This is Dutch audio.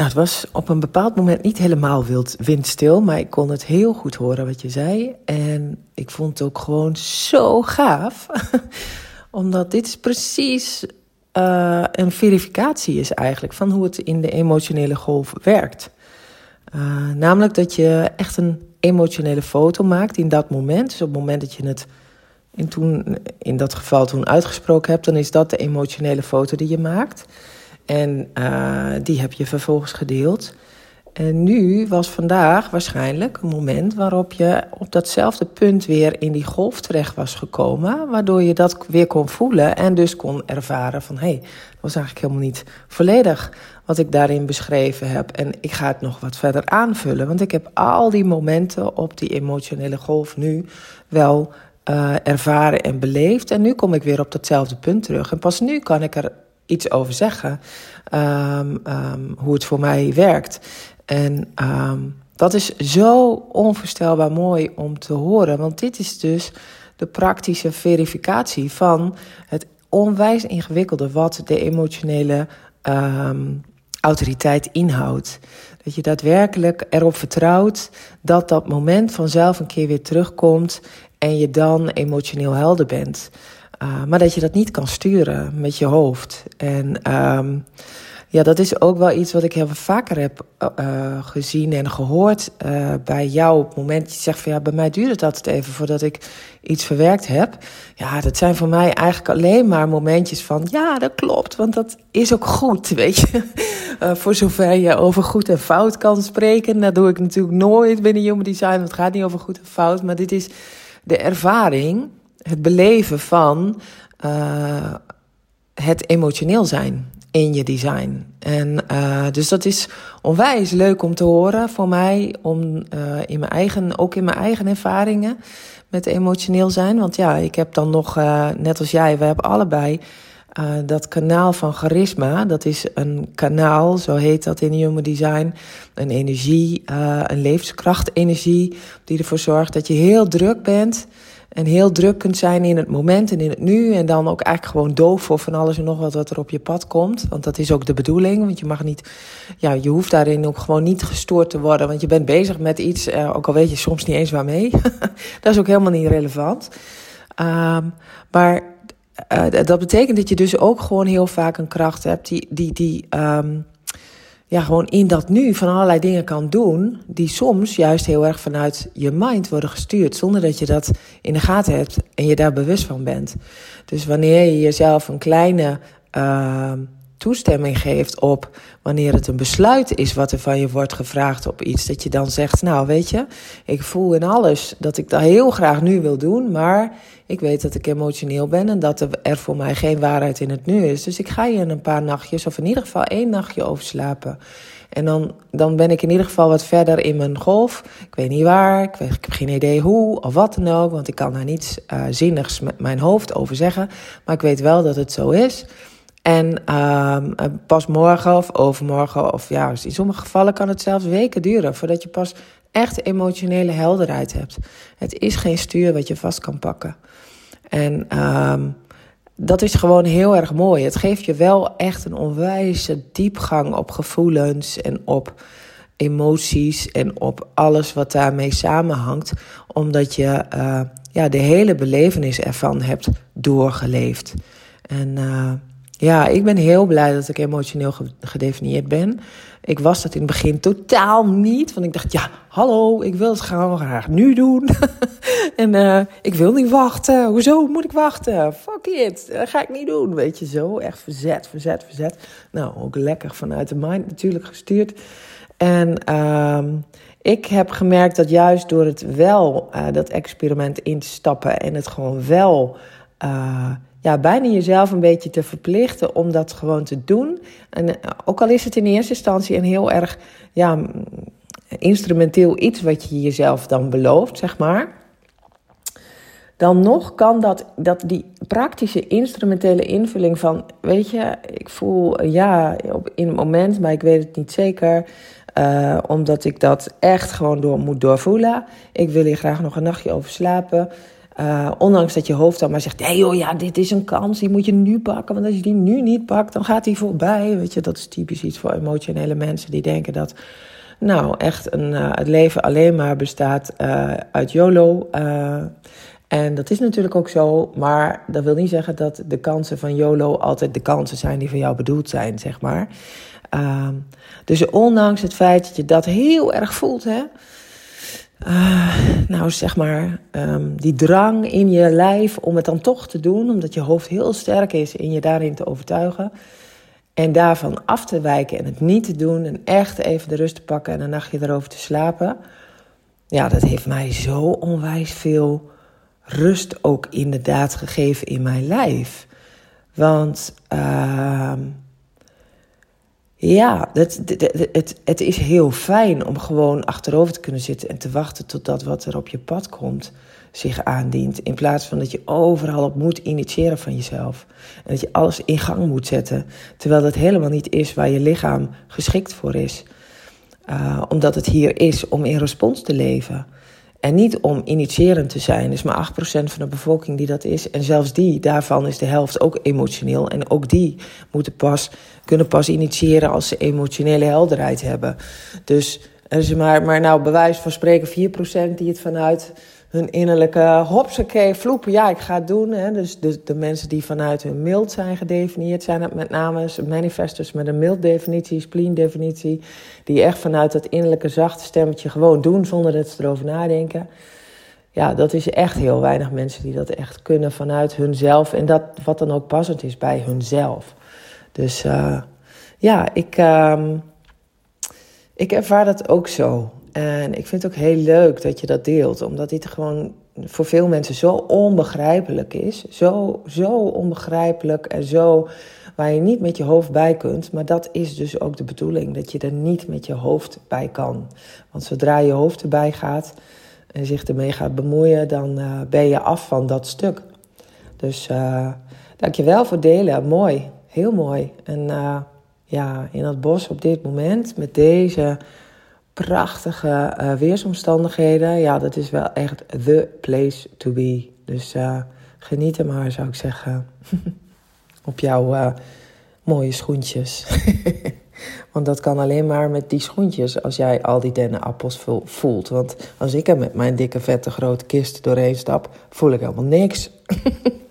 Nou, het was op een bepaald moment niet helemaal wild windstil, maar ik kon het heel goed horen wat je zei. En ik vond het ook gewoon zo gaaf, omdat dit is precies uh, een verificatie is eigenlijk van hoe het in de emotionele golf werkt. Uh, namelijk dat je echt een emotionele foto maakt in dat moment. Dus op het moment dat je het in, toen, in dat geval toen uitgesproken hebt, dan is dat de emotionele foto die je maakt. En uh, die heb je vervolgens gedeeld. En nu was vandaag waarschijnlijk een moment waarop je op datzelfde punt weer in die golf terecht was gekomen. Waardoor je dat weer kon voelen en dus kon ervaren van hé, hey, was eigenlijk helemaal niet volledig wat ik daarin beschreven heb. En ik ga het nog wat verder aanvullen, want ik heb al die momenten op die emotionele golf nu wel uh, ervaren en beleefd. En nu kom ik weer op datzelfde punt terug. En pas nu kan ik er iets over zeggen, um, um, hoe het voor mij werkt. En um, dat is zo onvoorstelbaar mooi om te horen, want dit is dus de praktische verificatie van het onwijs ingewikkelde wat de emotionele autoriteit inhoudt. Dat je daadwerkelijk erop vertrouwt dat dat moment vanzelf een keer weer terugkomt en je dan emotioneel helder bent. Uh, maar dat je dat niet kan sturen met je hoofd. En um, ja, dat is ook wel iets wat ik heel vaker heb uh, gezien en gehoord bij jou. Op het moment dat je zegt van ja, bij mij duurt het altijd even voordat ik iets verwerkt heb. Ja, dat zijn voor mij eigenlijk alleen maar momentjes van ja, dat klopt, want dat is ook goed, weet je. Voor zover je over goed en fout kan spreken. Dat doe ik natuurlijk nooit binnen Human Design, het gaat niet over goed en fout. Maar dit is de ervaring, het beleven van het emotioneel zijn in je design. En uh, dus dat is onwijs leuk om te horen voor mij, om uh, in mijn eigen, ook in mijn eigen ervaringen met emotioneel zijn. Want ja, ik heb dan nog, net als jij, we hebben allebei dat kanaal van charisma. Dat is een kanaal, zo heet dat in Human Design. Een energie, een levenskrachtenergie, die ervoor zorgt dat je heel druk bent. En heel druk kunt zijn in het moment en in het nu. En dan ook eigenlijk gewoon doof voor van alles en nog wat wat er op je pad komt. Want dat is ook de bedoeling. Want je mag niet, ja, je hoeft daarin ook gewoon niet gestoord te worden. Want je bent bezig met iets, eh, ook al weet je soms niet eens waarmee. dat is ook helemaal niet relevant. Um, maar uh, dat betekent dat je dus ook gewoon heel vaak een kracht hebt die, die, die um, ja, gewoon in dat nu van allerlei dingen kan doen, die soms juist heel erg vanuit je mind worden gestuurd, zonder dat je dat in de gaten hebt en je daar bewust van bent. Dus wanneer je jezelf een kleine uh, toestemming geeft op wanneer het een besluit is wat er van je wordt gevraagd op iets, dat je dan zegt, nou weet je, ik voel in alles dat ik dat heel graag nu wil doen, maar ik weet dat ik emotioneel ben en dat er voor mij geen waarheid in het nu is. Dus ik ga hier een paar nachtjes, of in ieder geval één nachtje over slapen. En dan, dan ben ik in ieder geval wat verder in mijn golf. Ik weet niet waar, ik, heb geen idee hoe of wat dan ook, want ik kan daar niets uh, zinnigs met mijn hoofd over zeggen. Maar ik weet wel dat het zo is. En um, pas morgen of overmorgen, of ja, in sommige gevallen kan het zelfs weken duren voordat je pas echt emotionele helderheid hebt. Het is geen stuur wat je vast kan pakken. En um, dat is gewoon heel erg mooi. Het geeft je wel echt een onwijze diepgang op gevoelens en op emoties en op alles wat daarmee samenhangt, omdat je uh, ja, de hele belevenis ervan hebt doorgeleefd. En uh, ja, ik ben heel blij dat ik emotioneel gedefinieerd ben. Ik was dat in het begin totaal niet. Want ik dacht, ja, hallo, ik wil het gewoon graag nu doen. en uh, ik wil niet wachten. Hoezo moet ik wachten? Fuck it, dat ga ik niet doen. Weet je zo, echt verzet, verzet, verzet. Nou, ook lekker vanuit de mind natuurlijk gestuurd. En um, ik heb gemerkt dat juist door het wel uh, dat experiment in te stappen en het gewoon wel. Ja, bijna jezelf een beetje te verplichten om dat gewoon te doen. En eh, ook al is het in eerste instantie een heel erg ja, instrumenteel iets wat je jezelf dan belooft, zeg maar. Dan nog kan dat, dat die praktische instrumentele invulling van, weet je, ik voel ja op, in het moment, maar ik weet het niet zeker. Uh, omdat ik dat echt gewoon door moet doorvoelen. Ik wil hier graag nog een nachtje over slapen. Uh, ondanks dat je hoofd dan maar zegt: hé hey joh, ja, dit is een kans, die moet je nu pakken. Want als je die nu niet pakt, dan gaat die voorbij. Weet je, dat is typisch iets voor emotionele mensen die denken dat. Nou, echt een, uh, het leven alleen maar bestaat uh, uit YOLO. en dat is natuurlijk ook zo, maar dat wil niet zeggen dat de kansen van YOLO altijd de kansen zijn die voor jou bedoeld zijn, zeg maar. Ehm, dus ondanks het feit dat je dat heel erg voelt, hè, uh, nou zeg maar, um, die drang in je lijf om het dan toch te doen, omdat je hoofd heel sterk is in je daarin te overtuigen. En daarvan af te wijken en het niet te doen en echt even de rust te pakken en een nachtje erover te slapen. Ja, dat heeft mij zo onwijs veel rust ook inderdaad gegeven in mijn lijf. Want uh, ja, het, het, het, het is heel fijn om gewoon achterover te kunnen zitten en te wachten totdat wat er op je pad komt zich aandient. In plaats van dat je overal op moet initiëren van jezelf. En dat je alles in gang moet zetten. Terwijl dat helemaal niet is waar je lichaam geschikt voor is. Uh, omdat het hier is om in respons te leven. En niet om initiërend te zijn. Is maar 8% van de bevolking die dat is. En zelfs die, daarvan is de helft ook emotioneel. En ook die moeten pas, kunnen pas initiëren als ze emotionele helderheid hebben. Dus er maar, maar nou bewijs van spreken 4% die het vanuit hun innerlijke hopsakee, vloepen, ja, ik ga het doen. Hè. Dus de, mensen die vanuit hun mild zijn gedefinieerd, zijn het met name manifestors met een mild definitie, spleen definitie, die echt vanuit dat innerlijke zachte stemmetje gewoon doen zonder dat ze erover nadenken. Ja, dat is echt heel weinig mensen die dat echt kunnen vanuit hunzelf en dat wat dan ook passend is bij hunzelf. Dus uh, ja, ik, uh, ik ervaar dat ook zo. En ik vind het ook heel leuk dat je dat deelt, omdat dit gewoon voor veel mensen zo onbegrijpelijk is. Zo, zo onbegrijpelijk en zo waar je niet met je hoofd bij kunt. Maar dat is dus ook de bedoeling, dat je er niet met je hoofd bij kan. Want zodra je hoofd erbij gaat en zich ermee gaat bemoeien, dan uh, ben je af van dat stuk. Dus uh, dankjewel voor delen. Mooi, heel mooi. En uh, ja, in dat bos op dit moment met deze prachtige uh, weersomstandigheden. Ja, dat is wel echt the place to be. Dus uh, geniet er maar, zou ik zeggen. Op jouw uh, mooie schoentjes. Want dat kan alleen maar met die schoentjes als jij al die dennenappels voelt. Want als ik er met mijn dikke, vette, grote kist doorheen stap, voel ik helemaal niks.